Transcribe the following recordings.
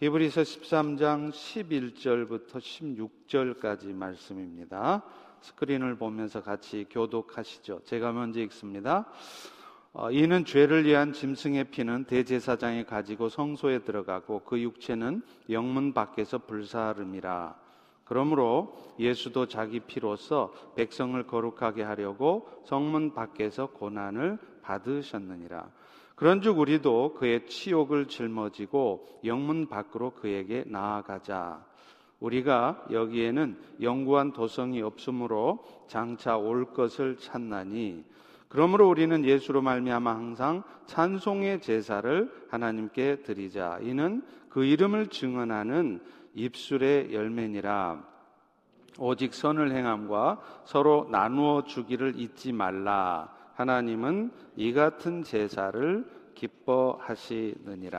히브리서 13장 11절부터 16절까지 말씀입니다. 스크린을 보면서 같이 교독하시죠. 제가 먼저 읽습니다. 어, 이는 죄를 위한 짐승의 피는 대제사장이 가지고 성소에 들어가고 그 육체는 영문 밖에서 불사름이라. 그러므로 예수도 자기 피로서 백성을 거룩하게 하려고 성문 밖에서 고난을 받으셨느니라. 그런즉 우리도 그의 치욕을 짊어지고 영문 밖으로 그에게 나아가자. 우리가 여기에는 영구한 도성이 없으므로 장차 올 것을 찾나니 그러므로 우리는 예수로 말미암아 항상 찬송의 제사를 하나님께 드리자. 이는 그 이름을 증언하는 입술의 열매니라. 오직 선을 행함과 서로 나누어 주기를 잊지 말라. 하나님은 이 같은 제사를 기뻐하시느니라.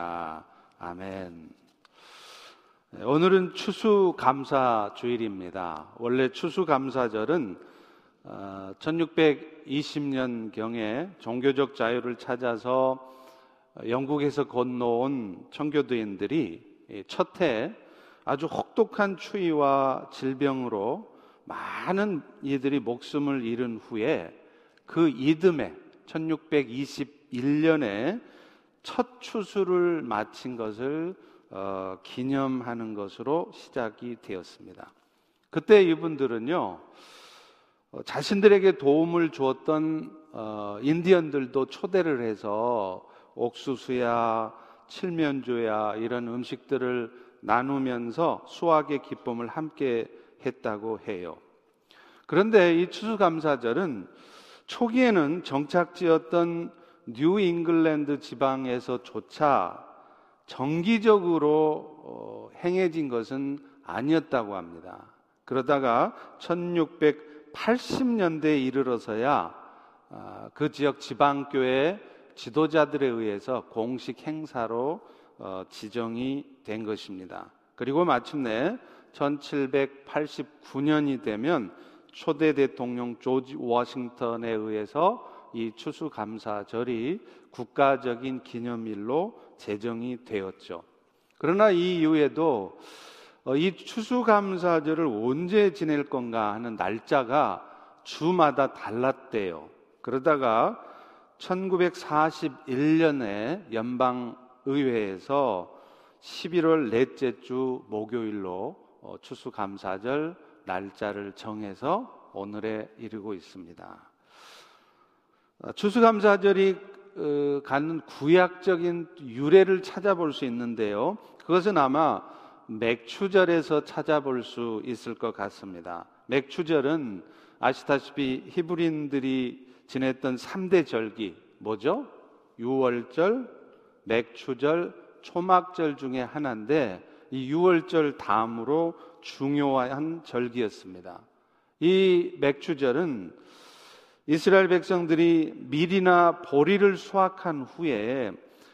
아멘. 네, 오늘은 추수감사 주일입니다. 원래 추수감사절은 1620년 경에 어, 종교적 자유를 찾아서 영국에서 건너온 청교도인들이 첫해 아주 혹독한 추위와 질병으로 많은 이들이 목숨을 잃은 후에 그 이듬해 1621년에 첫 추수를 마친 것을 어, 기념하는 것으로 시작이 되었습니다. 그때 이분들은요, 어, 자신들에게 도움을 주었던 어, 인디언들도 초대를 해서 옥수수야, 칠면조야 이런 음식들을 나누면서 수확의 기쁨을 함께 했다고 해요. 그런데 이 추수감사절은 초기에는 정착지였던 뉴 잉글랜드 지방에서조차 정기적으로 어, 행해진 것은 아니었다고 합니다. 그러다가 1680년대에 이르러서야 아, 그 지역 지방교회 지도자들에 의해서 공식 행사로 어, 지정이 된 것입니다. 그리고 마침내 1789년이 되면 초대 대통령 조지 워싱턴에 의해서 이 추수감사절이 국가적인 기념일로 제정이 되었죠. 그러나 이 이후에도 어, 이 추수감사절을 언제 지낼 건가 하는 날짜가 주마다 달랐대요. 그러다가 1941년에 연방의회에서 11월 넷째 주 목요일로 어, 추수감사절 날짜를 정해서 오늘에 이르고 있습니다. 어, 추수감사절이 어, 갖는 구약적인 유래를 찾아볼 수 있는데요. 그것은 아마 맥추절에서 찾아볼 수 있을 것 같습니다. 맥추절은 아시다시피 히브리인들이 지냈던 3대 절기 뭐죠? 유월절, 맥추절, 초막절 중에 하나인데 이 유월절 다음으로 중요한 절기였습니다. 이 맥추절은 이스라엘 백성들이 밀이나 보리를 수확한 후에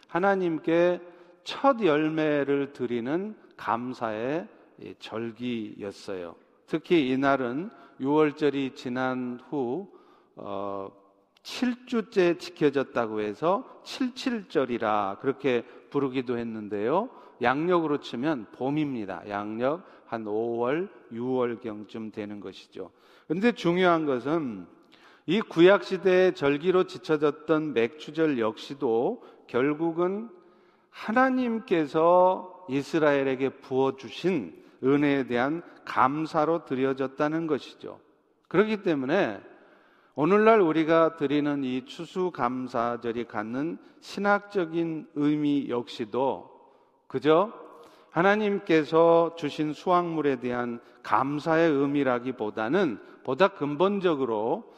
하나님께 첫 열매를 드리는 감사의 절기였어요. 특히 이날은 6월절이 지난 후 어, 7주째 지켜졌다고 해서 77절이라 그렇게 부르기도 했는데요. 양력으로 치면 봄입니다. 양력 한 5월, 6월경쯤 되는 것이죠. 근데 중요한 것은 이 구약 시대의 절기로 지쳐졌던 맥추절 역시도 결국은 하나님께서 이스라엘에게 부어 주신 은혜에 대한 감사로 드려졌다는 것이죠. 그렇기 때문에 오늘날 우리가 드리는 이 추수감사절이 갖는 신학적인 의미 역시도 그저 하나님께서 주신 수확물에 대한 감사의 의미라기보다는 보다 근본적으로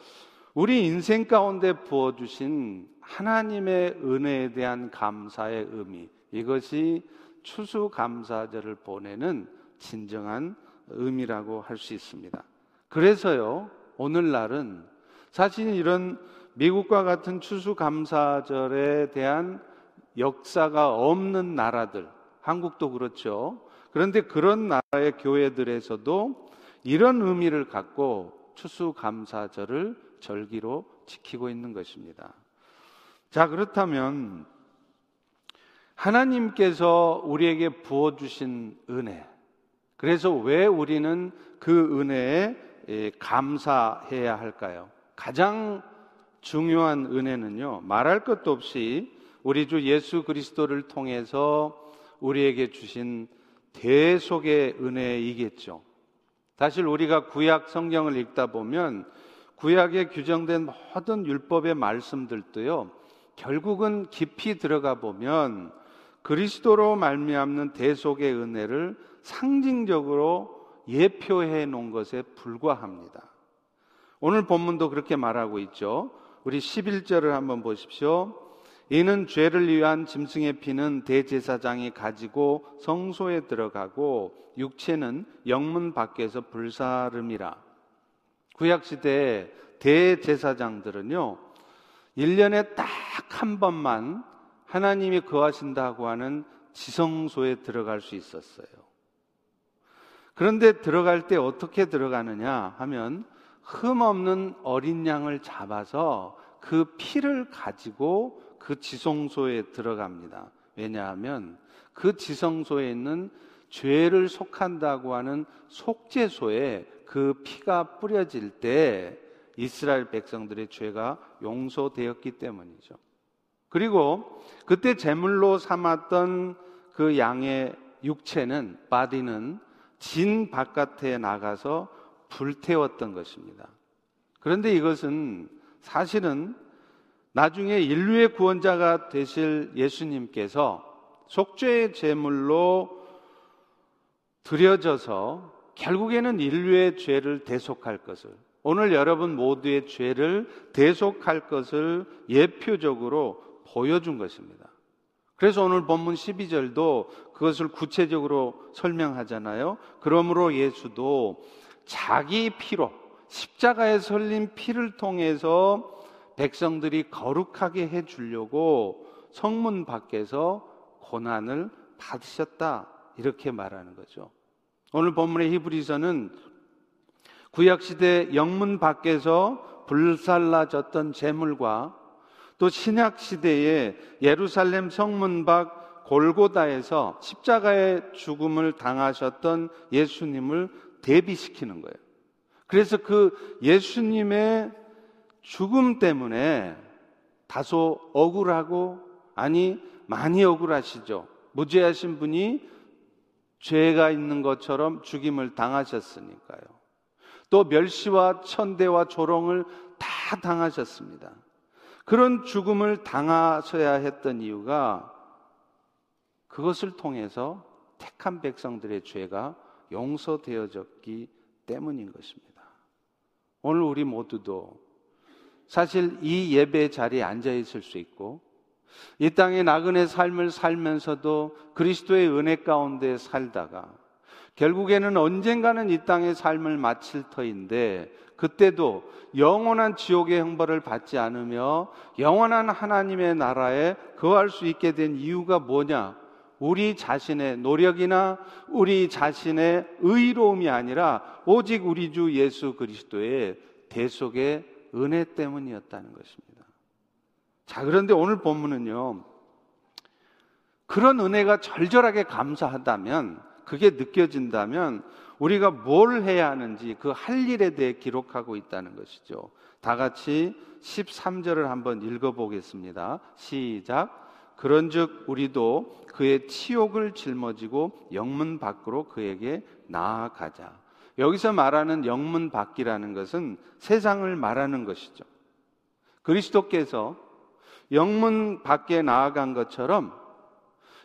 우리 인생 가운데 부어주신 하나님의 은혜에 대한 감사의 의미, 이것이 추수감사절을 보내는 진정한 의미라고 할 수 있습니다. 그래서요, 오늘날은 사실 이런 미국과 같은 추수감사절에 대한 역사가 없는 나라들, 한국도 그렇죠. 그런데 그런 나라의 교회들에서도 이런 의미를 갖고 추수감사절을 절기로 지키고 있는 것입니다. 자, 그렇다면 하나님께서 우리에게 부어주신 은혜. 그래서 왜 우리는 그 은혜에 예, 감사해야 할까요? 가장 중요한 은혜는요, 말할 것도 없이 우리 주 예수 그리스도를 통해서 우리에게 주신 대속의 은혜이겠죠. 사실 우리가 구약 성경을 읽다 보면 구약에 규정된 모든 율법의 말씀들도요, 결국은 깊이 들어가 보면 그리스도로 말미암는 대속의 은혜를 상징적으로 예표해 놓은 것에 불과합니다. 오늘 본문도 그렇게 말하고 있죠. 우리 11절을 한번 보십시오. 이는 죄를 위한 짐승의 피는 대제사장이 가지고 성소에 들어가고 육체는 영문 밖에서 불사름이라. 구약 시대 대제사장들은요, 1년에 딱 한 번만 하나님이 거하신다고 하는 지성소에 들어갈 수 있었어요. 그런데 들어갈 때 어떻게 들어가느냐 하면 흠 없는 어린 양을 잡아서 그 피를 가지고 그 지성소에 들어갑니다. 왜냐하면 그 지성소에 있는 죄를 속한다고 하는 속죄소에 그 피가 뿌려질 때 이스라엘 백성들의 죄가 용서되었기 때문이죠. 그리고 그때 제물로 삼았던 그 양의 육체는 body는 진 바깥에 나가서 불태웠던 것입니다. 그런데 이것은 사실은 나중에 인류의 구원자가 되실 예수님께서 속죄의 제물로 드려져서 결국에는 인류의 죄를 대속할 것을 오늘 여러분 모두의 죄를 대속할 것을 예표적으로 보여준 것입니다. 그래서 오늘 본문 12절도 그것을 구체적으로 설명하잖아요. 그러므로 예수도 자기 피로 십자가에 설린 피를 통해서 백성들이 거룩하게 해 주려고 성문 밖에서 고난을 받으셨다. 이렇게 말하는 거죠. 오늘 본문의 히브리서는 구약 시대 영문 밖에서 불살라졌던 재물과 또 신약 시대에 예루살렘 성문 밖 골고다에서 십자가의 죽음을 당하셨던 예수님을 대비시키는 거예요. 그래서 그 예수님의 죽음 때문에 다소 억울하고 아니 많이 억울하시죠. 무죄하신 분이 죄가 있는 것처럼 죽임을 당하셨으니까요. 또 멸시와 천대와 조롱을 다 당하셨습니다. 그런 죽음을 당하셔야 했던 이유가 그것을 통해서 택한 백성들의 죄가 용서되어졌기 때문인 것입니다. 오늘 우리 모두도 사실 이 예배 자리에 앉아 있을 수 있고 이 땅의 나그네 삶을 살면서도 그리스도의 은혜 가운데 살다가 결국에는 언젠가는 이 땅의 삶을 마칠 터인데 그때도 영원한 지옥의 형벌을 받지 않으며 영원한 하나님의 나라에 거할 수 있게 된 이유가 뭐냐? 우리 자신의 노력이나 우리 자신의 의로움이 아니라 오직 우리 주 예수 그리스도의 대속의 은혜 때문이었다는 것입니다. 자, 그런데 오늘 본문은요, 그런 은혜가 절절하게 감사하다면, 그게 느껴진다면, 우리가 뭘 해야 하는지 그 할 일에 대해 기록하고 있다는 것이죠. 다 같이 13절을 한번 읽어보겠습니다. 시작. 그런즉 우리도 그의 치욕을 짊어지고 영문 밖으로 그에게 나아가자. 여기서 말하는 영문 밖이라는 것은 세상을 말하는 것이죠. 그리스도께서 영문 밖에 나아간 것처럼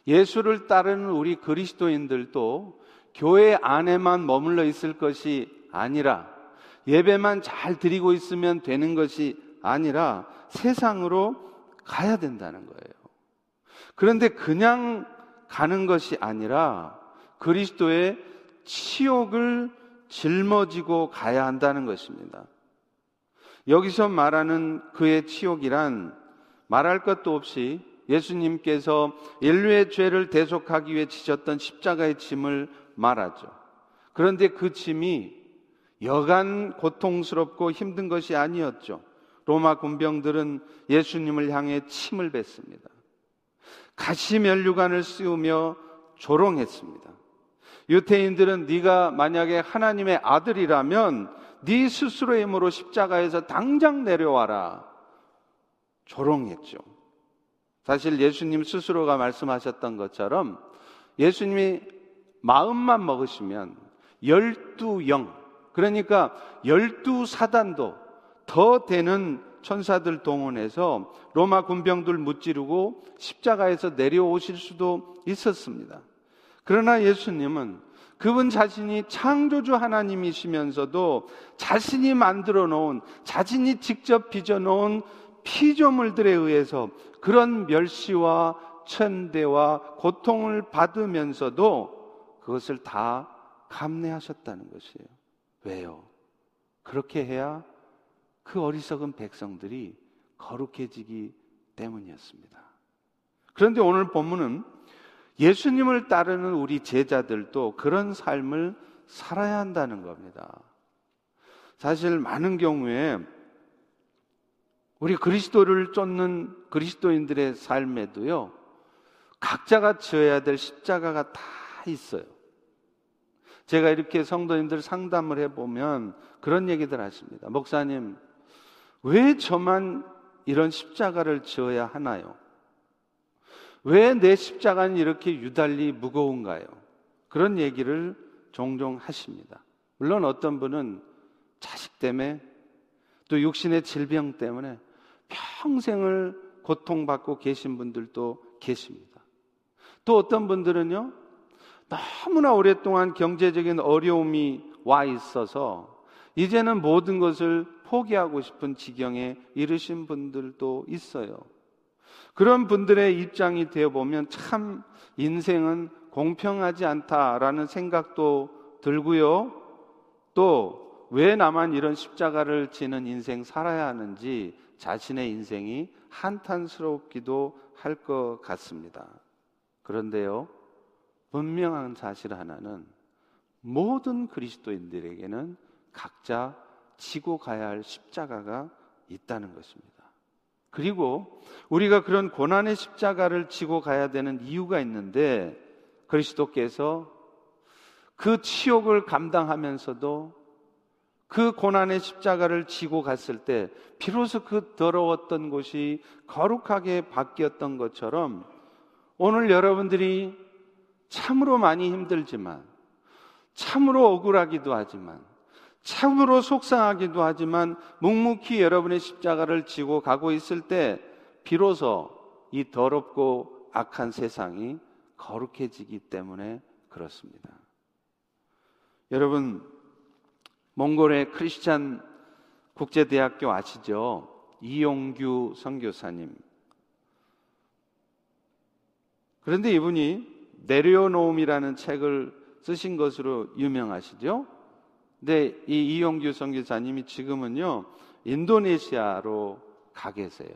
예수를 따르는 우리 그리스도인들도 교회 안에만 머물러 있을 것이 아니라 예배만 잘 드리고 있으면 되는 것이 아니라 세상으로 가야 된다는 거예요. 그런데 그냥 가는 것이 아니라 그리스도의 치욕을 짊어지고 가야 한다는 것입니다. 여기서 말하는 그의 치욕이란 말할 것도 없이 예수님께서 인류의 죄를 대속하기 위해 지셨던 십자가의 짐을 말하죠. 그런데 그 짐이 여간 고통스럽고 힘든 것이 아니었죠. 로마 군병들은 예수님을 향해 침을 뱉습니다. 가시 면류관을 씌우며 조롱했습니다. 유태인들은 네가 만약에 하나님의 아들이라면 네 스스로의 힘으로 십자가에서 당장 내려와라. 조롱했죠. 사실 예수님 스스로가 말씀하셨던 것처럼 예수님이 마음만 먹으시면 열두 영, 그러니까 열두 사단도 더 되는 천사들 동원해서 로마 군병들 무찌르고 십자가에서 내려오실 수도 있었습니다. 그러나 예수님은 그분 자신이 창조주 하나님이시면서도 자신이 만들어 놓은, 자신이 직접 빚어 놓은 피조물들에 의해서 그런 멸시와 천대와 고통을 받으면서도 그것을 다 감내하셨다는 것이에요. 왜요? 그렇게 해야 그 어리석은 백성들이 거룩해지기 때문이었습니다. 그런데 오늘 본문은 예수님을 따르는 우리 제자들도 그런 삶을 살아야 한다는 겁니다. 사실 많은 경우에 우리 그리스도를 쫓는 그리스도인들의 삶에도요, 각자가 지어야 될 십자가가 다 있어요. 제가 이렇게 성도님들 상담을 해보면 그런 얘기들 하십니다. 목사님, 왜 저만 이런 십자가를 지어야 하나요? 왜 내 십자가는 이렇게 유달리 무거운가요? 그런 얘기를 종종 하십니다. 물론 어떤 분은 자식 때문에 또 육신의 질병 때문에 평생을 고통받고 계신 분들도 계십니다. 또 어떤 분들은요, 너무나 오랫동안 경제적인 어려움이 와 있어서 이제는 모든 것을 포기하고 싶은 지경에 이르신 분들도 있어요. 그런 분들의 입장이 되어 보면 참 인생은 공평하지 않다라는 생각도 들고요. 또 왜 나만 이런 십자가를 지는 인생 살아야 하는지 자신의 인생이 한탄스럽기도 할 것 같습니다. 그런데요, 분명한 사실 하나는 모든 그리스도인들에게는 각자 지고 가야 할 십자가가 있다는 것입니다. 그리고 우리가 그런 고난의 십자가를 지고 가야 되는 이유가 있는데 그리스도께서 그 치욕을 감당하면서도 그 고난의 십자가를 지고 갔을 때 비로소 그 더러웠던 곳이 거룩하게 바뀌었던 것처럼 오늘 여러분들이 참으로 많이 힘들지만 참으로 억울하기도 하지만 참으로 속상하기도 하지만 묵묵히 여러분의 십자가를 지고 가고 있을 때 비로소 이 더럽고 악한 세상이 거룩해지기 때문에 그렇습니다. 여러분 몽골의 크리스찬 국제대학교 아시죠? 이용규 선교사님. 그런데 이분이 내려놓음이라는 책을 쓰신 것으로 유명하시죠? 근데 이 이용규 선교사님이 지금은요, 인도네시아로 가 계세요.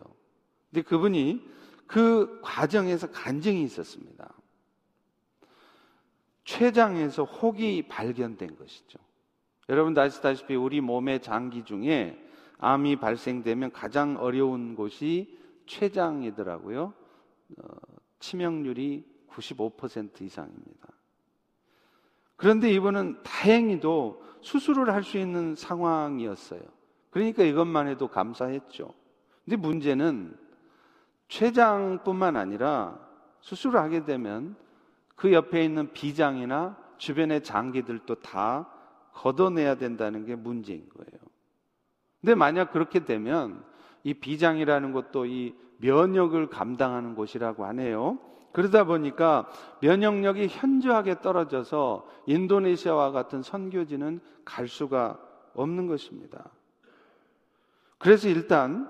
근데 그분이 그 과정에서 간증이 있었습니다. 췌장에서 혹이 발견된 것이죠. 여러분도 아시다시피 우리 몸의 장기 중에 암이 발생되면 가장 어려운 곳이 췌장이더라고요. 어, 치명률이 95% 이상입니다. 그런데 이분은 다행히도 수술을 할 수 있는 상황이었어요. 그러니까 이것만 해도 감사했죠. 근데 문제는 췌장뿐만 아니라 수술을 하게 되면 그 옆에 있는 비장이나 주변의 장기들도 다 걷어내야 된다는 게 문제인 거예요. 근데 만약 그렇게 되면 이 비장이라는 것도 이 면역을 감당하는 곳이라고 하네요. 그러다 보니까 면역력이 현저하게 떨어져서 인도네시아와 같은 선교지는 갈 수가 없는 것입니다. 그래서 일단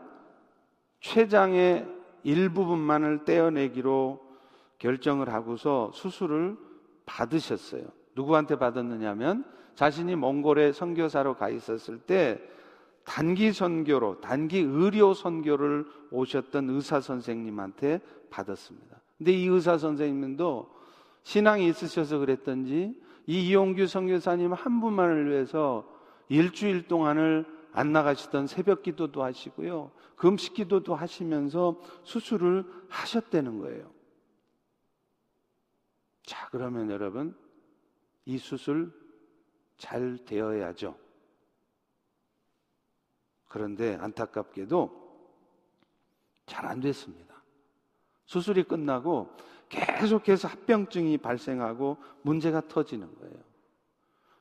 췌장의 일부분만을 떼어내기로 결정을 하고서 수술을 받으셨어요. 누구한테 받았느냐면 자신이 몽골에 선교사로 가 있었을 때 단기 선교로 단기 의료 선교를 오셨던 의사 선생님한테 받았습니다. 근데 이 의사 선생님도 신앙이 있으셔서 그랬던지 이 이용규 선교사님 한 분만을 위해서 일주일 동안을 안 나가시던 새벽 기도도 하시고요. 금식 기도도 하시면서 수술을 하셨다는 거예요. 자, 그러면 여러분, 이 수술 잘 되어야죠. 그런데 안타깝게도 잘 안 됐습니다. 수술이 끝나고 계속해서 합병증이 발생하고 문제가 터지는 거예요.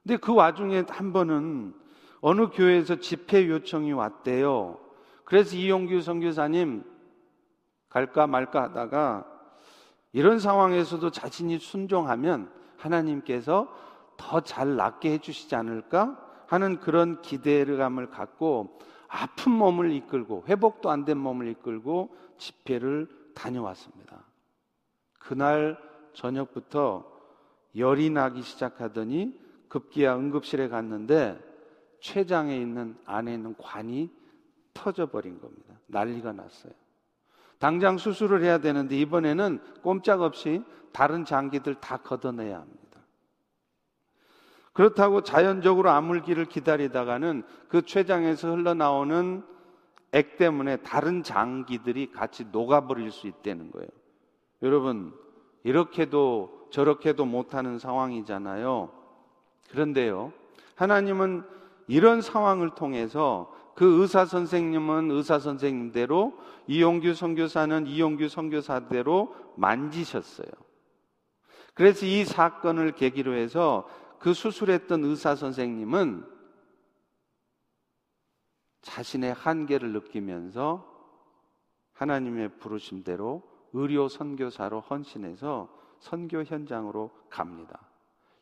근데 그 와중에 한 번은 어느 교회에서 집회 요청이 왔대요. 그래서 이용규 선교사님 갈까 말까 하다가 이런 상황에서도 자신이 순종하면 하나님께서 더 잘 낫게 해주시지 않을까 하는 그런 기대감을 갖고 아픈 몸을 이끌고 회복도 안 된 몸을 이끌고 집회를 다녀왔습니다. 그날 저녁부터 열이 나기 시작하더니 급기야 응급실에 갔는데 췌장에 있는 안에 있는 관이 터져버린 겁니다. 난리가 났어요. 당장 수술을 해야 되는데 이번에는 꼼짝없이 다른 장기들 다 걷어내야 합니다. 그렇다고 자연적으로 아물기를 기다리다가는 그 췌장에서 흘러나오는 액 때문에 다른 장기들이 같이 녹아버릴 수 있다는 거예요. 여러분, 이렇게도 저렇게도 못하는 상황이잖아요. 그런데요, 하나님은 이런 상황을 통해서 그 의사 선생님은 의사 선생님대로 이용규 선교사는 이용규 선교사대로 만지셨어요. 그래서 이 사건을 계기로 해서 그 수술했던 의사 선생님은 자신의 한계를 느끼면서 하나님의 부르심대로 의료 선교사로 헌신해서 선교 현장으로 갑니다.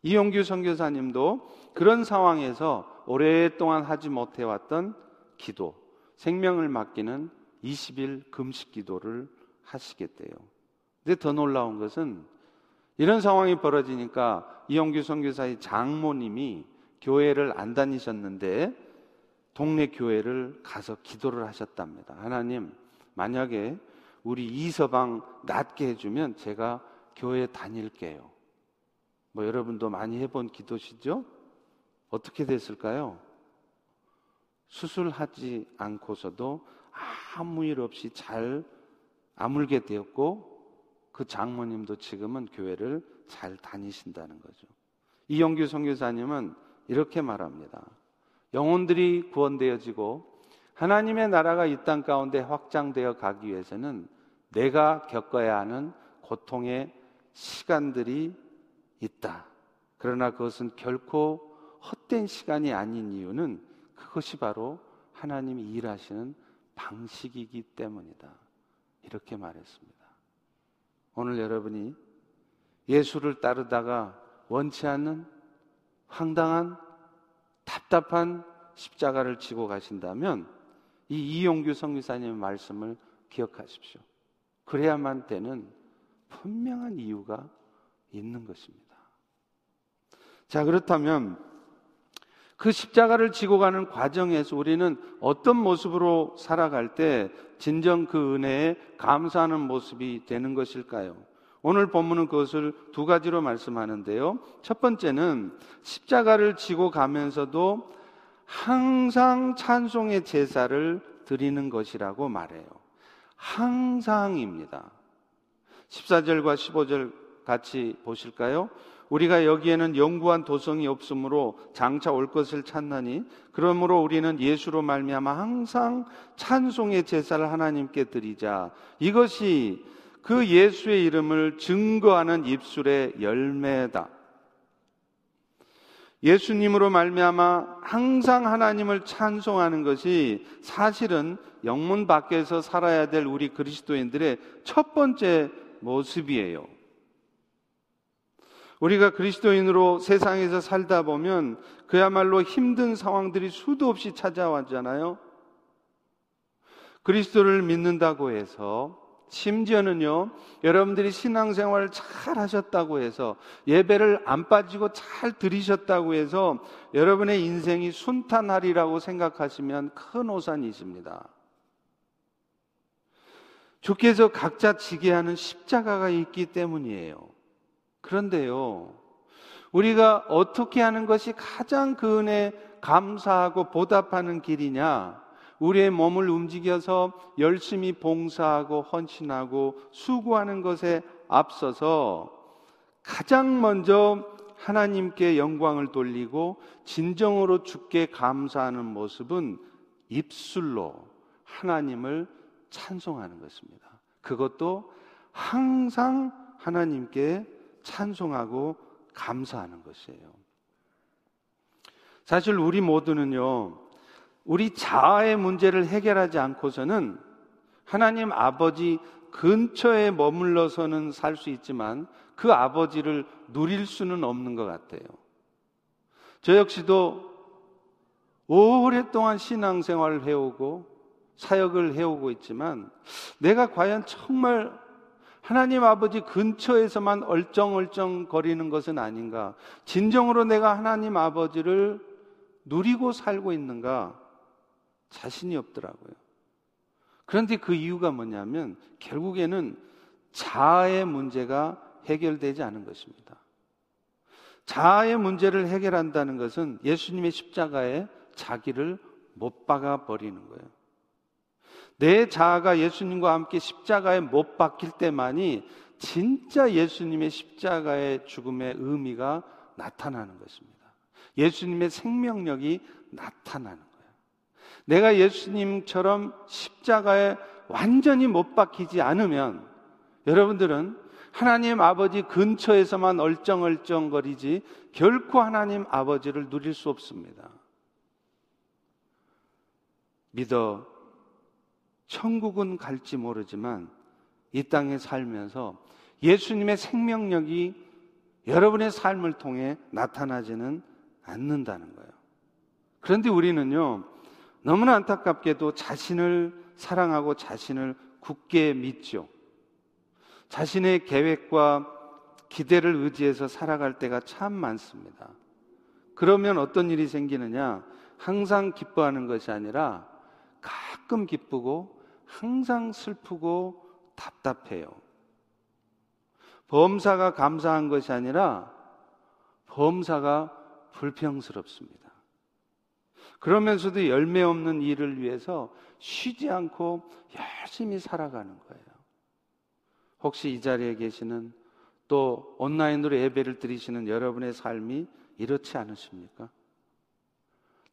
이용규 선교사님도 그런 상황에서 오랫동안 하지 못해 왔던 기도, 생명을 맡기는 20일 금식 기도를 하시겠대요. 근데 더 놀라운 것은 이런 상황이 벌어지니까 이용규 선교사의 장모님이 교회를 안 다니셨는데 동네 교회를 가서 기도를 하셨답니다. 하나님, 만약에 우리 이서방 낫게 해주면 제가 교회 다닐게요. 뭐 여러분도 많이 해본 기도시죠? 어떻게 됐을까요? 수술하지 않고서도 아무 일 없이 잘 아물게 되었고 그 장모님도 지금은 교회를 잘 다니신다는 거죠. 이영규 선교사님은 이렇게 말합니다. 영혼들이 구원되어지고 하나님의 나라가 이 땅 가운데 확장되어 가기 위해서는 내가 겪어야 하는 고통의 시간들이 있다. 그러나 그것은 결코 헛된 시간이 아닌 이유는 그것이 바로 하나님이 일하시는 방식이기 때문이다. 이렇게 말했습니다. 오늘 여러분이 예수를 따르다가 원치 않는 황당한 답답한 십자가를 지고 가신다면 이 이용규 성기사님의 말씀을 기억하십시오. 그래야만 되는 분명한 이유가 있는 것입니다. 자, 그렇다면 그 십자가를 지고 가는 과정에서 우리는 어떤 모습으로 살아갈 때 진정 그 은혜에 감사하는 모습이 되는 것일까요? 오늘 본문은 그것을 두 가지로 말씀하는데요. 첫 번째는 십자가를 지고 가면서도 항상 찬송의 제사를 드리는 것이라고 말해요. 항상입니다. 14절과 15절 같이 보실까요? 우리가 여기에는 영구한 도성이 없으므로 장차 올 것을 찾나니 그러므로 우리는 예수로 말미암아 항상 찬송의 제사를 하나님께 드리자. 이것이 그 예수의 이름을 증거하는 입술의 열매다. 예수님으로 말미암아 항상 하나님을 찬송하는 것이 사실은 영문 밖에서 살아야 될 우리 그리스도인들의 첫 번째 모습이에요. 우리가 그리스도인으로 세상에서 살다 보면 그야말로 힘든 상황들이 수도 없이 찾아왔잖아요. 그리스도를 믿는다고 해서 심지어는요, 여러분들이 신앙생활을 잘 하셨다고 해서 예배를 안 빠지고 잘 들이셨다고 해서 여러분의 인생이 순탄하리라고 생각하시면 큰 오산이십니다. 주께서 각자 지게 하는 십자가가 있기 때문이에요. 그런데요, 우리가 어떻게 하는 것이 가장 그 은혜 감사하고 보답하는 길이냐? 우리의 몸을 움직여서 열심히 봉사하고 헌신하고 수고하는 것에 앞서서 가장 먼저 하나님께 영광을 돌리고 진정으로 주께 감사하는 모습은 입술로 하나님을 찬송하는 것입니다. 그것도 항상 하나님께 찬송하고 감사하는 것이에요. 사실 우리 모두는요, 우리 자아의 문제를 해결하지 않고서는 하나님 아버지 근처에 머물러서는 살 수 있지만 그 아버지를 누릴 수는 없는 것 같아요. 저 역시도 오랫동안 신앙생활을 해오고 사역을 해오고 있지만 내가 과연 정말 하나님 아버지 근처에서만 얼쩡얼쩡 거리는 것은 아닌가? 진정으로 내가 하나님 아버지를 누리고 살고 있는가? 자신이 없더라고요. 그런데 그 이유가 뭐냐면 결국에는 자아의 문제가 해결되지 않은 것입니다. 자아의 문제를 해결한다는 것은 예수님의 십자가에 자기를 못 박아 버리는 거예요. 내 자아가 예수님과 함께 십자가에 못 박힐 때만이 진짜 예수님의 십자가의 죽음의 의미가 나타나는 것입니다. 예수님의 생명력이 나타나는. 내가 예수님처럼 십자가에 완전히 못 박히지 않으면 여러분들은 하나님 아버지 근처에서만 얼쩡얼쩡거리지 결코 하나님 아버지를 누릴 수 없습니다. 믿어 천국은 갈지 모르지만 이 땅에 살면서 예수님의 생명력이 여러분의 삶을 통해 나타나지는 않는다는 거예요. 그런데 우리는요, 너무나 안타깝게도 자신을 사랑하고 자신을 굳게 믿죠. 자신의 계획과 기대를 의지해서 살아갈 때가 참 많습니다. 그러면 어떤 일이 생기느냐? 항상 기뻐하는 것이 아니라 가끔 기쁘고 항상 슬프고 답답해요. 범사가 감사한 것이 아니라 범사가 불평스럽습니다. 그러면서도 열매 없는 일을 위해서 쉬지 않고 열심히 살아가는 거예요. 혹시 이 자리에 계시는 또 온라인으로 예배를 드리시는 여러분의 삶이 이렇지 않으십니까?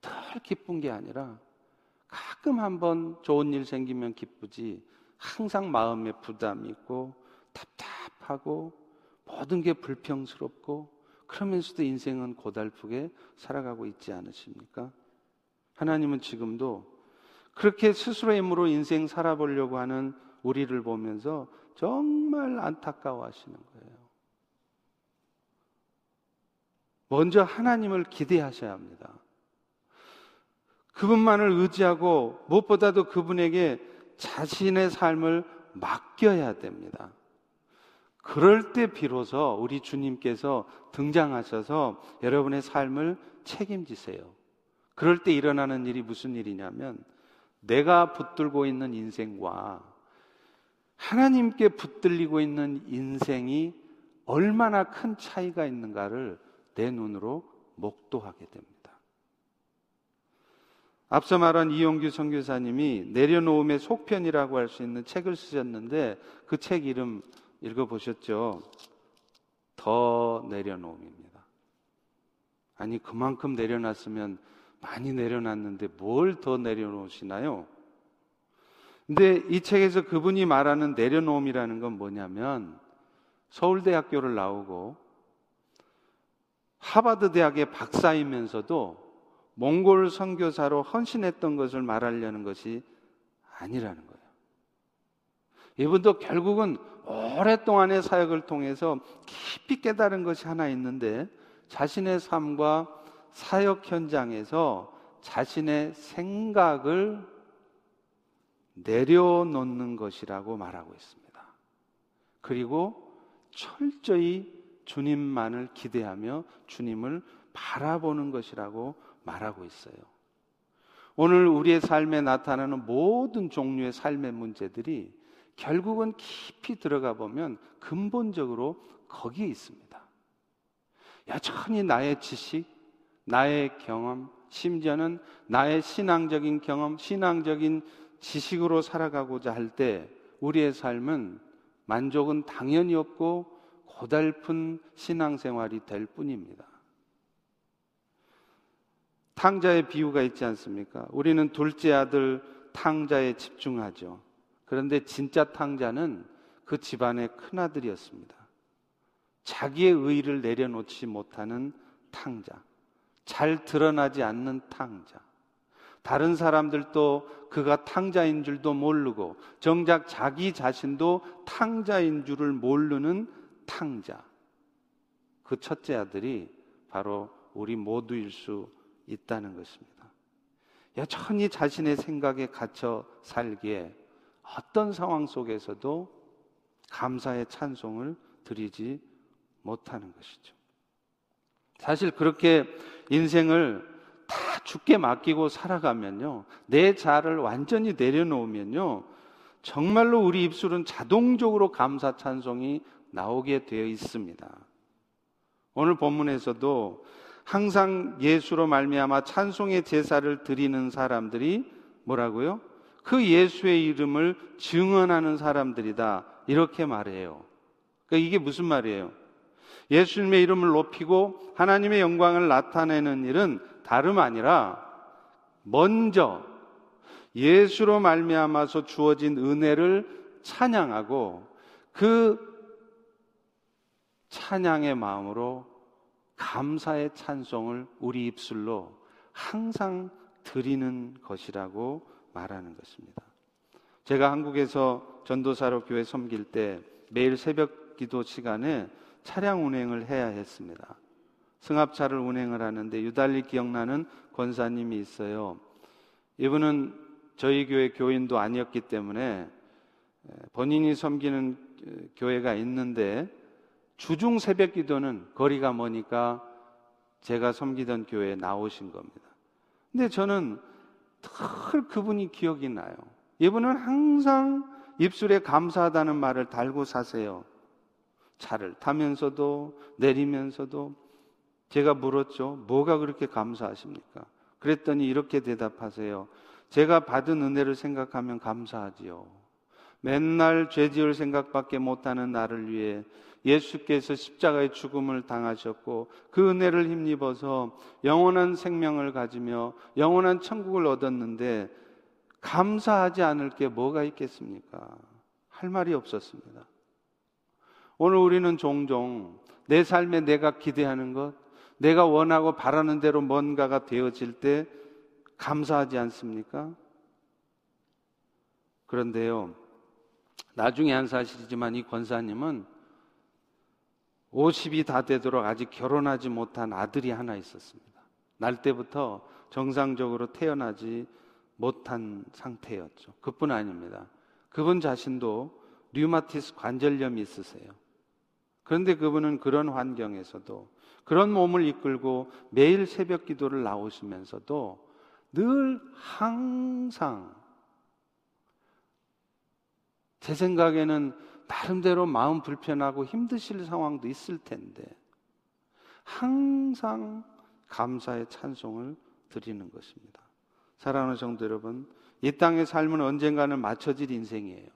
덜 기쁜 게 아니라 가끔 한번 좋은 일 생기면 기쁘지 항상 마음에 부담이 있고 답답하고 모든 게 불평스럽고 그러면서도 인생은 고달프게 살아가고 있지 않으십니까? 하나님은 지금도 그렇게 스스로의 힘으로 인생 살아보려고 하는 우리를 보면서 정말 안타까워 하시는 거예요. 먼저 하나님을 기대하셔야 합니다. 그분만을 의지하고 무엇보다도 그분에게 자신의 삶을 맡겨야 됩니다. 그럴 때 비로소 우리 주님께서 등장하셔서 여러분의 삶을 책임지세요. 그럴 때 일어나는 일이 무슨 일이냐면 내가 붙들고 있는 인생과 하나님께 붙들리고 있는 인생이 얼마나 큰 차이가 있는가를 내 눈으로 목도하게 됩니다. 앞서 말한 이용규 선교사님이 내려놓음의 속편이라고 할 수 있는 책을 쓰셨는데 그 책 이름 읽어보셨죠? 더 내려놓음입니다. 아니, 그만큼 내려놨으면 많이 내려놨는데 뭘 더 내려놓으시나요? 근데 이 책에서 그분이 말하는 내려놓음이라는 건 뭐냐면 서울대학교를 나오고 하버드 대학의 박사이면서도 몽골 선교사로 헌신했던 것을 말하려는 것이 아니라는 거예요. 이분도 결국은 오랫동안의 사역을 통해서 깊이 깨달은 것이 하나 있는데 자신의 삶과 사역 현장에서 자신의 생각을 내려놓는 것이라고 말하고 있습니다. 그리고 철저히 주님만을 기대하며 주님을 바라보는 것이라고 말하고 있어요. 오늘 우리의 삶에 나타나는 모든 종류의 삶의 문제들이 결국은 깊이 들어가 보면 근본적으로 거기에 있습니다. 여전히 나의 지식, 나의 경험, 심지어는 나의 신앙적인 경험, 신앙적인 지식으로 살아가고자 할 때 우리의 삶은 만족은 당연히 없고 고달픈 신앙생활이 될 뿐입니다. 탕자의 비유가 있지 않습니까? 우리는 둘째 아들 탕자에 집중하죠. 그런데 진짜 탕자는 그 집안의 큰아들이었습니다. 자기의 의를 내려놓지 못하는 탕자. 잘 드러나지 않는 탕자. 다른 사람들도 그가 탕자인 줄도 모르고 정작 자기 자신도 탕자인 줄을 모르는 탕자. 그 첫째 아들이 바로 우리 모두일 수 있다는 것입니다. 여전히 자신의 생각에 갇혀 살기에 어떤 상황 속에서도 감사의 찬송을 드리지 못하는 것이죠. 사실 그렇게 인생을 다 죽게 맡기고 살아가면요. 내 자를 완전히 내려놓으면요. 정말로 우리 입술은 자동적으로 감사 찬송이 나오게 되어 있습니다. 오늘 본문에서도 항상 예수로 말미암아 찬송의 제사를 드리는 사람들이 뭐라고요? 그 예수의 이름을 증언하는 사람들이다. 이렇게 말해요. 그러니까 이게 무슨 말이에요? 예수님의 이름을 높이고 하나님의 영광을 나타내는 일은 다름 아니라 먼저 예수로 말미암아서 주어진 은혜를 찬양하고 그 찬양의 마음으로 감사의 찬송을 우리 입술로 항상 드리는 것이라고 말하는 것입니다. 제가 한국에서 전도사로 교회 섬길 때 매일 새벽 기도 시간에 차량 운행을 해야 했습니다. 승합차를 운행을 하는데 유달리 기억나는 권사님이 있어요. 이분은 저희 교회 교인도 아니었기 때문에 본인이 섬기는 교회가 있는데 주중 새벽 기도는 거리가 머니까 제가 섬기던 교회에 나오신 겁니다. 근데 저는 늘 그분이 기억이 나요. 이분은 항상 입술에 감사하다는 말을 달고 사세요. 차를 타면서도 내리면서도 제가 물었죠. 뭐가 그렇게 감사하십니까? 그랬더니 이렇게 대답하세요. 제가 받은 은혜를 생각하면 감사하지요. 맨날 죄 지을 생각밖에 못하는 나를 위해 예수께서 십자가의 죽음을 당하셨고 그 은혜를 힘입어서 영원한 생명을 가지며 영원한 천국을 얻었는데 감사하지 않을 게 뭐가 있겠습니까? 할 말이 없었습니다. 오늘 우리는 종종 내 삶에 내가 기대하는 것, 내가 원하고 바라는 대로 뭔가가 되어질 때 감사하지 않습니까? 그런데요, 나중에 한 사실이지만 이 권사님은 50이 다 되도록 아직 결혼하지 못한 아들이 하나 있었습니다. 날 때부터 정상적으로 태어나지 못한 상태였죠. 그뿐 아닙니다. 그분 자신도 류마티스 관절염이 있으세요. 그런데 그분은 그런 환경에서도 그런 몸을 이끌고 매일 새벽 기도를 나오시면서도 늘 항상 제 생각에는 나름대로 마음 불편하고 힘드실 상황도 있을 텐데 항상 감사의 찬송을 드리는 것입니다. 사랑하는 성도 여러분, 이 땅의 삶은 언젠가는 맞춰질 인생이에요.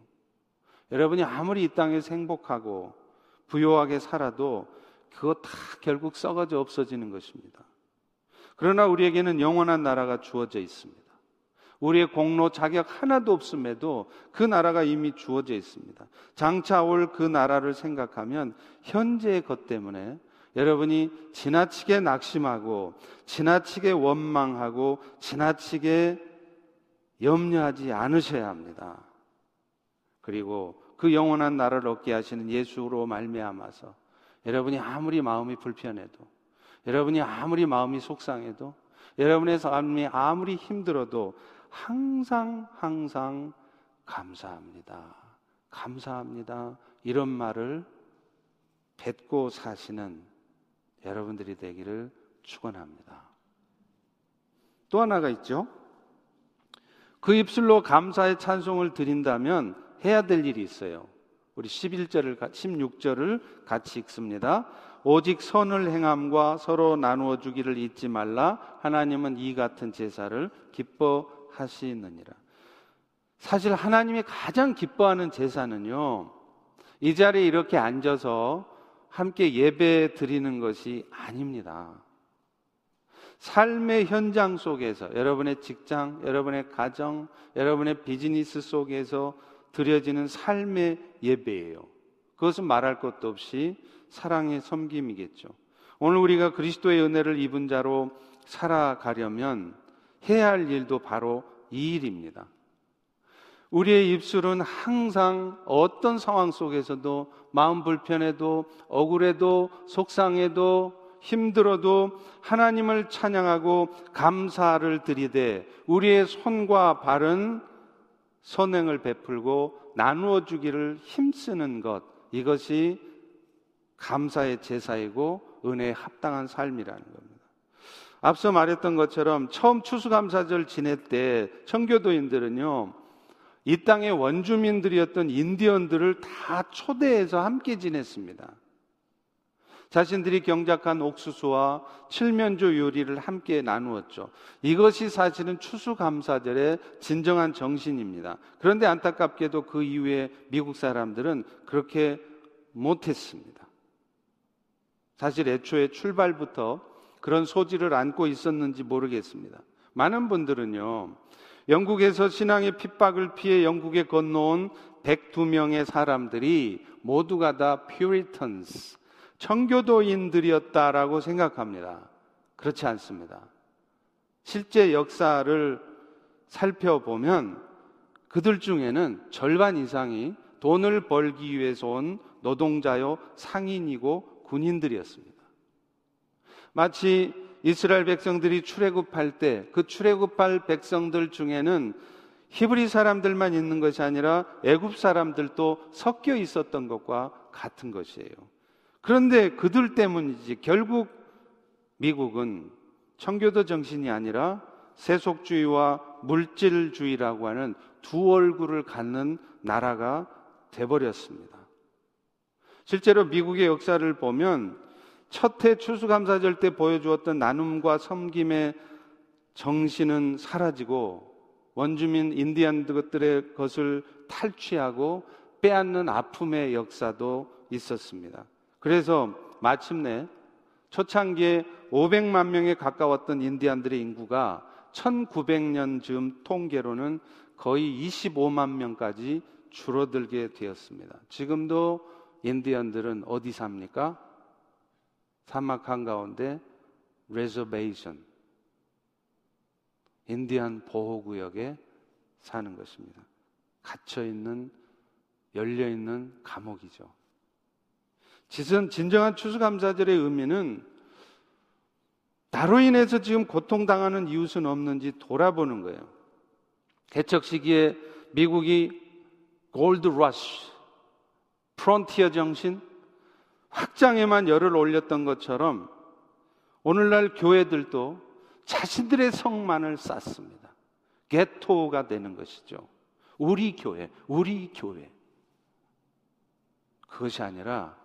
여러분이 아무리 이 땅에서 행복하고 부요하게 살아도 그거 다 결국 썩어져 없어지는 것입니다. 그러나 우리에게는 영원한 나라가 주어져 있습니다. 우리의 공로 자격 하나도 없음에도 그 나라가 이미 주어져 있습니다. 장차 올 그 나라를 생각하면 현재의 것 때문에 여러분이 지나치게 낙심하고 지나치게 원망하고 지나치게 염려하지 않으셔야 합니다. 그리고 그 영원한 나라를 얻게 하시는 예수로 말미암아서 여러분이 아무리 마음이 불편해도 여러분이 아무리 마음이 속상해도 여러분의 삶이 아무리 힘들어도 항상 항상 감사합니다. 감사합니다. 이런 말을 뱉고 사시는 여러분들이 되기를 축원합니다. 또 하나가 있죠. 그 입술로 감사의 찬송을 드린다면 해야 될 일이 있어요. 우리 11절을 16절을 같이 읽습니다. 오직 선을 행함과 서로 나누어 주기를 잊지 말라. 하나님은 이 같은 제사를 기뻐 하시느니라. 사실 하나님이 가장 기뻐하는 제사는요, 이 자리에 이렇게 앉아서 함께 예배 드리는 것이 아닙니다. 삶의 현장 속에서 여러분의 직장, 여러분의 가정, 여러분의 비즈니스 속에서 드려지는 삶의 예배예요. 그것은 말할 것도 없이 사랑의 섬김이겠죠. 오늘 우리가 그리스도의 은혜를 입은 자로 살아가려면 해야 할 일도 바로 이 일입니다. 우리의 입술은 항상 어떤 상황 속에서도 마음 불편해도 억울해도 속상해도 힘들어도 하나님을 찬양하고 감사를 드리되 우리의 손과 발은 선행을 베풀고 나누어 주기를 힘쓰는 것 이것이 감사의 제사이고 은혜에 합당한 삶이라는 겁니다. 앞서 말했던 것처럼 처음 추수감사절 지낼 때 청교도인들은요 이 땅의 원주민들이었던 인디언들을 다 초대해서 함께 지냈습니다. 자신들이 경작한 옥수수와 칠면조 요리를 함께 나누었죠. 이것이 사실은 추수감사절의 진정한 정신입니다. 그런데 안타깝게도 그 이후에 미국 사람들은 그렇게 못했습니다. 사실 애초에 출발부터 그런 소지를 안고 있었는지 모르겠습니다. 많은 분들은요, 영국에서 신앙의 핍박을 피해 영국에 건너온 102명의 사람들이 모두가 다 퓨리턴스, 청교도인들이었다라고 생각합니다. 그렇지 않습니다. 실제 역사를 살펴보면 그들 중에는 절반 이상이 돈을 벌기 위해서 온 노동자요 상인이고 군인들이었습니다. 마치 이스라엘 백성들이 출애굽할 때 그 출애굽할 백성들 중에는 히브리 사람들만 있는 것이 아니라 애굽 사람들도 섞여 있었던 것과 같은 것이에요. 그런데 그들 때문이지 결국 미국은 청교도 정신이 아니라 세속주의와 물질주의라고 하는 두 얼굴을 갖는 나라가 돼버렸습니다. 실제로 미국의 역사를 보면 첫 해 추수감사절 때 보여주었던 나눔과 섬김의 정신은 사라지고 원주민 인디안들의 것을 탈취하고 빼앗는 아픔의 역사도 있었습니다. 그래서 마침내 초창기에 500만 명에 가까웠던 인디안들의 인구가 1900년 즈음 통계로는 거의 25만 명까지 줄어들게 되었습니다. 지금도 인디언들은 어디 삽니까? 사막 한가운데 reservation 인디안 보호 구역에 사는 것입니다. 갇혀 있는 열려 있는 감옥이죠. 진정한 추수감사절의 의미는 나로 인해서 지금 고통당하는 이웃은 없는지 돌아보는 거예요. 개척 시기에 미국이 골드 러쉬, 프론티어 정신, 확장에만 열을 올렸던 것처럼 오늘날 교회들도 자신들의 성만을 쌓습니다. 게토가 되는 것이죠. 우리 교회, 우리 교회. 그것이 아니라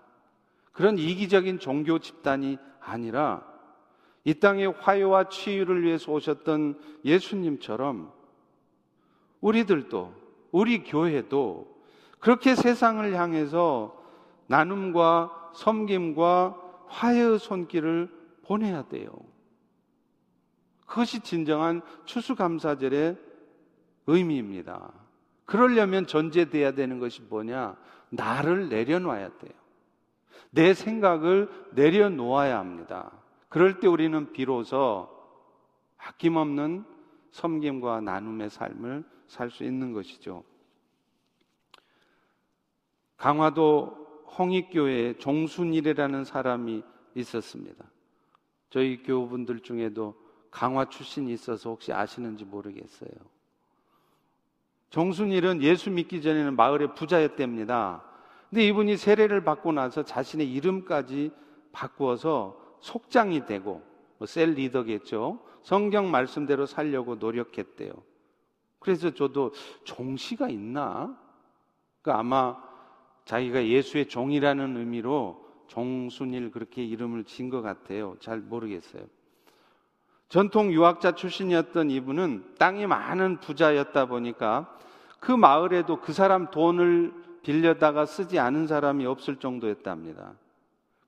그런 이기적인 종교 집단이 아니라 이 땅의 화요와 치유를 위해서 오셨던 예수님처럼 우리들도 우리 교회도 그렇게 세상을 향해서 나눔과 섬김과 화해의 손길을 보내야 돼요. 그것이 진정한 추수감사절의 의미입니다. 그러려면 전제돼야 되는 것이 뭐냐? 나를 내려놔야 돼요. 내 생각을 내려놓아야 합니다. 그럴 때 우리는 비로소 아낌없는 섬김과 나눔의 삶을 살 수 있는 것이죠. 강화도 홍익교회에 종순일이라는 사람이 있었습니다. 저희 교우분들 중에도 강화 출신이 있어서 혹시 아시는지 모르겠어요. 종순일은 예수 믿기 전에는 마을의 부자였답니다. 근데 이분이 세례를 받고 나서 자신의 이름까지 바꾸어서 속장이 되고 뭐 셀 리더겠죠. 성경 말씀대로 살려고 노력했대요. 그래서 저도 종씨가 있나? 그 아마 자기가 예수의 종이라는 의미로 종순일 그렇게 이름을 진것 같아요. 잘 모르겠어요. 전통 유학자 출신이었던 이분은 땅이 많은 부자였다 보니까 그 마을에도 그 사람 돈을 빌려다가 쓰지 않은 사람이 없을 정도였답니다.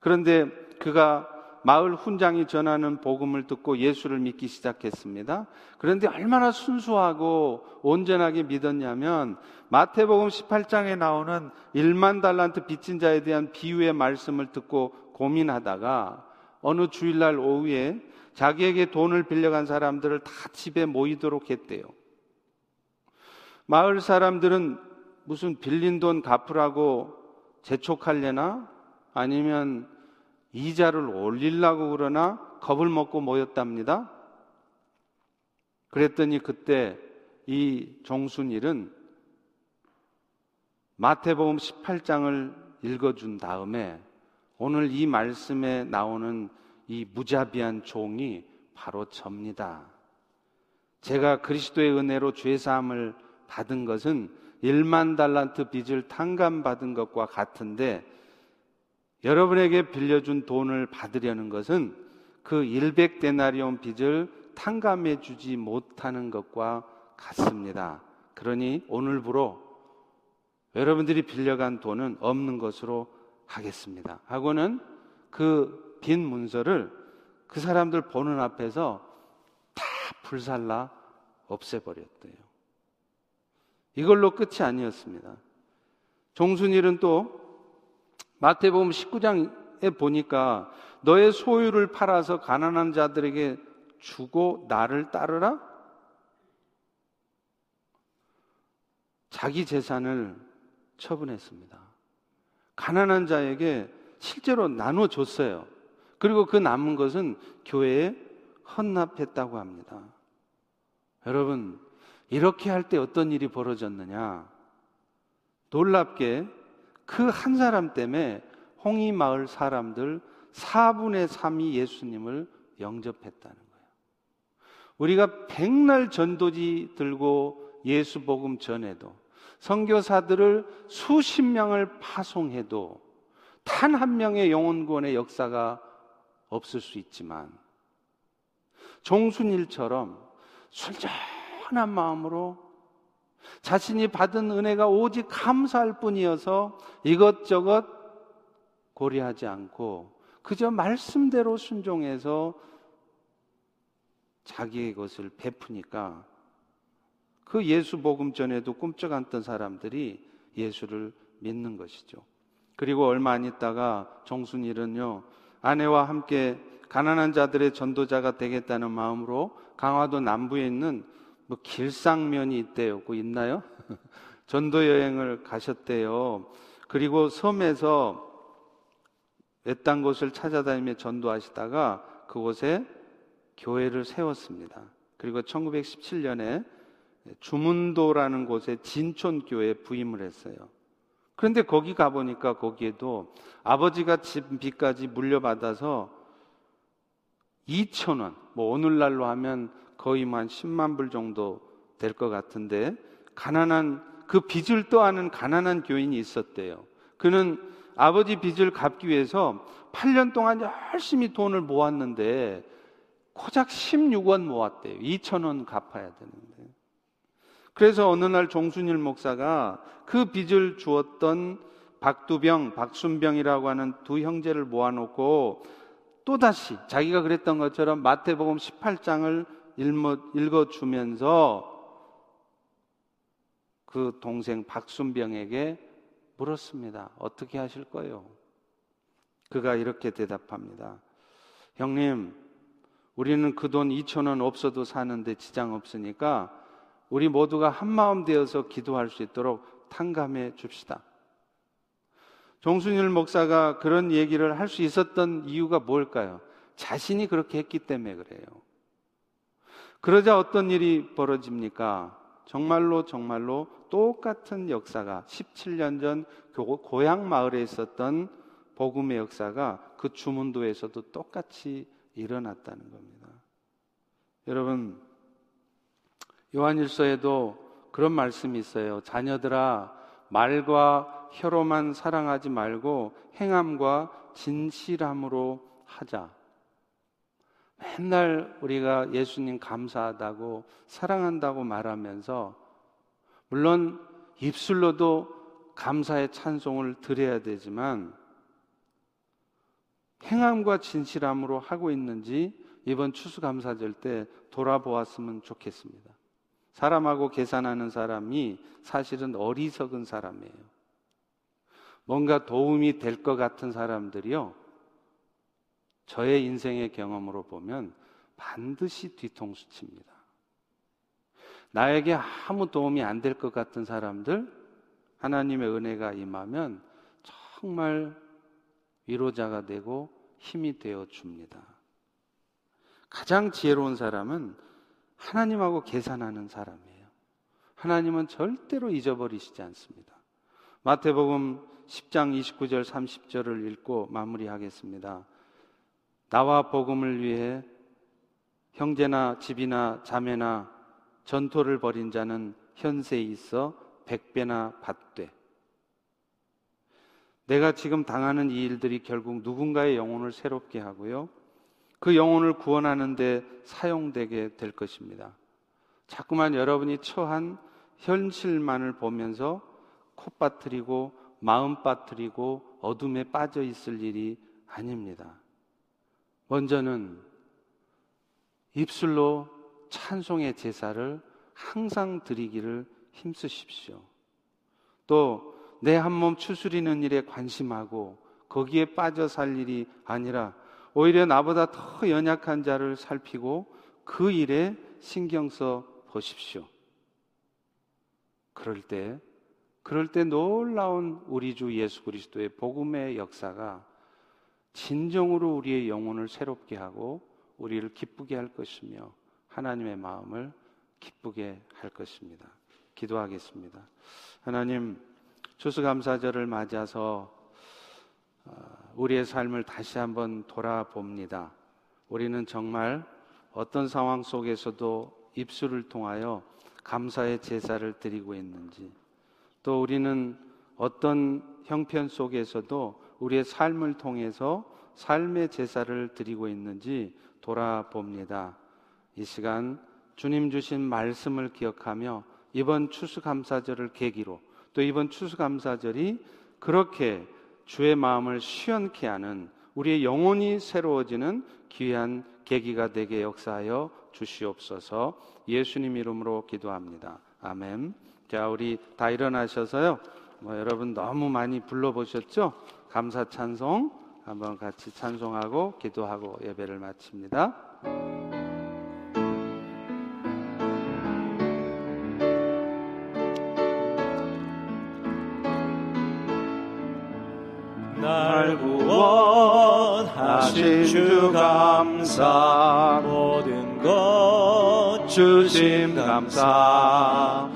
그런데 그가 마을 훈장이 전하는 복음을 듣고 예수를 믿기 시작했습니다. 그런데 얼마나 순수하고 온전하게 믿었냐면 마태복음 18장에 나오는 1만 달란트 빚진 자에 대한 비유의 말씀을 듣고 고민하다가 어느 주일날 오후에 자기에게 돈을 빌려간 사람들을 다 집에 모이도록 했대요. 마을 사람들은 무슨 빌린 돈 갚으라고 재촉할래나 아니면 이자를 올리려고 그러나 겁을 먹고 모였답니다. 그랬더니 그때 이 종순일은 마태복음 18장을 읽어준 다음에 오늘 이 말씀에 나오는 이 무자비한 종이 바로 접니다. 제가 그리스도의 은혜로 죄사함을 받은 것은 1만 달란트 빚을 탕감받은 것과 같은데 여러분에게 빌려준 돈을 받으려는 것은 그 100데나리온 빚을 탕감해 주지 못하는 것과 같습니다. 그러니 오늘부로 여러분들이 빌려간 돈은 없는 것으로 하겠습니다. 하고는 그 빈 문서를 그 사람들 보는 앞에서 다 불살라 없애버렸대요. 이걸로 끝이 아니었습니다. 종순일은 또 마태복음 19장에 보니까 너의 소유를 팔아서 가난한 자들에게 주고 나를 따르라? 자기 재산을 처분했습니다. 가난한 자에게 실제로 나눠줬어요. 그리고 그 남은 것은 교회에 헌납했다고 합니다. 여러분, 이렇게 할 때 어떤 일이 벌어졌느냐? 놀랍게 그 한 사람 때문에 홍이 마을 사람들 4분의 3이 예수님을 영접했다는 거예요. 우리가 백날 전도지 들고 예수 복음 전해도 선교사들을 수십 명을 파송해도 단 한 명의 영혼 구원의 역사가 없을 수 있지만 종순일처럼 순 전한 마음으로 자신이 받은 은혜가 오직 감사할 뿐이어서 이것저것 고려하지 않고 그저 말씀대로 순종해서 자기의 것을 베푸니까 그 예수 복음 전에도 꿈쩍 않던 사람들이 예수를 믿는 것이죠. 그리고 얼마 안 있다가 정순일은요, 아내와 함께 가난한 자들의 전도자가 되겠다는 마음으로 강화도 남부에 있는 뭐 길상면이 있대요. 그 있나요? 전도 여행을 가셨대요. 그리고 섬에서 외딴 곳을 찾아다니며 전도하시다가 그곳에 교회를 세웠습니다. 그리고 1917년에 주문도라는 곳에 진촌교회에 부임을 했어요. 그런데 거기 가보니까 거기에도 아버지가 집 빚까지 물려받아서 2천 원, 뭐 오늘날로 하면 거의 뭐한 10만 불 정도 될 것 같은데 가난한 그 빚을 떠안은 가난한 교인이 있었대요. 그는 아버지 빚을 갚기 위해서 8년 동안 열심히 돈을 모았는데 고작 16원 모았대요. 2천 원 갚아야 되는데. 그래서 어느 날 종순일 목사가 그 빚을 주었던 박두병, 박순병이라고 하는 두 형제를 모아놓고 또다시 자기가 그랬던 것처럼 마태복음 18장을 읽어 주면서 그 동생 박순병에게 물었습니다. 어떻게 하실 거예요? 그가 이렇게 대답합니다. 형님, 우리는 그 돈 2천 원 없어도 사는데 지장 없으니까 우리 모두가 한 마음 되어서 기도할 수 있도록 탕감해 줍시다. 종순일 목사가 그런 얘기를 할 수 있었던 이유가 뭘까요? 자신이 그렇게 했기 때문에 그래요. 그러자 어떤 일이 벌어집니까? 정말로 정말로 똑같은 역사가 17년 전 고향 마을에 있었던 복음의 역사가 그 주문도에서도 똑같이 일어났다는 겁니다. 여러분, 요한일서에도 그런 말씀이 있어요. 자녀들아, 말과 혀로만 사랑하지 말고 행함과 진실함으로 하자. 맨날 우리가 예수님 감사하다고 사랑한다고 말하면서 물론 입술로도 감사의 찬송을 드려야 되지만 행함과 진실함으로 하고 있는지 이번 추수감사절 때 돌아보았으면 좋겠습니다. 사람하고 계산하는 사람이 사실은 어리석은 사람이에요. 뭔가 도움이 될 것 같은 사람들이요. 저의 인생의 경험으로 보면 반드시 뒤통수 칩니다. 나에게 아무 도움이 안 될 것 같은 사람들, 하나님의 은혜가 임하면 정말 위로자가 되고 힘이 되어 줍니다. 가장 지혜로운 사람은 하나님하고 계산하는 사람이에요. 하나님은 절대로 잊어버리시지 않습니다. 마태복음 10장 29절 30절을 읽고 마무리하겠습니다. 나와 복음을 위해 형제나 집이나 자매나 전토를 벌인 자는 현세에 있어 백배나 받되 내가 지금 당하는 이 일들이 결국 누군가의 영혼을 새롭게 하고요. 그 영혼을 구원하는 데 사용되게 될 것입니다. 자꾸만 여러분이 처한 현실만을 보면서 콧바트리고 마음 빠뜨리고 어둠에 빠져 있을 일이 아닙니다. 먼저는 입술로 찬송의 제사를 항상 드리기를 힘쓰십시오. 또 내 한 몸 추스리는 일에 관심하고 거기에 빠져 살 일이 아니라 오히려 나보다 더 연약한 자를 살피고 그 일에 신경 써 보십시오. 그럴 때 그럴 때 놀라운 우리 주 예수 그리스도의 복음의 역사가 진정으로 우리의 영혼을 새롭게 하고 우리를 기쁘게 할 것이며 하나님의 마음을 기쁘게 할 것입니다. 기도하겠습니다. 하나님, 추수감사절을 맞아서 어, 우리의 삶을 다시 한번 돌아봅니다. 우리는 정말 어떤 상황 속에서도 입술을 통하여 감사의 제사를 드리고 있는지, 또 우리는 어떤 형편 속에서도 우리의 삶을 통해서 삶의 제사를 드리고 있는지 돌아봅니다. 이 시간 주님 주신 말씀을 기억하며 이번 추수감사절을 계기로 또 이번 추수감사절이 그렇게 주의 마음을 시원케 하는 우리의 영혼이 새로워지는 귀한 계기가 되게 역사하여 주시옵소서 예수님 이름으로 기도합니다. 아멘. 자, 우리 다 일어나셔서요. 뭐 여러분 너무 많이 불러보셨죠? 감사 찬송 한번 같이 찬송하고 기도하고 예배를 마칩니다. 날 구원하신 주 감사 모든 것 주심 감사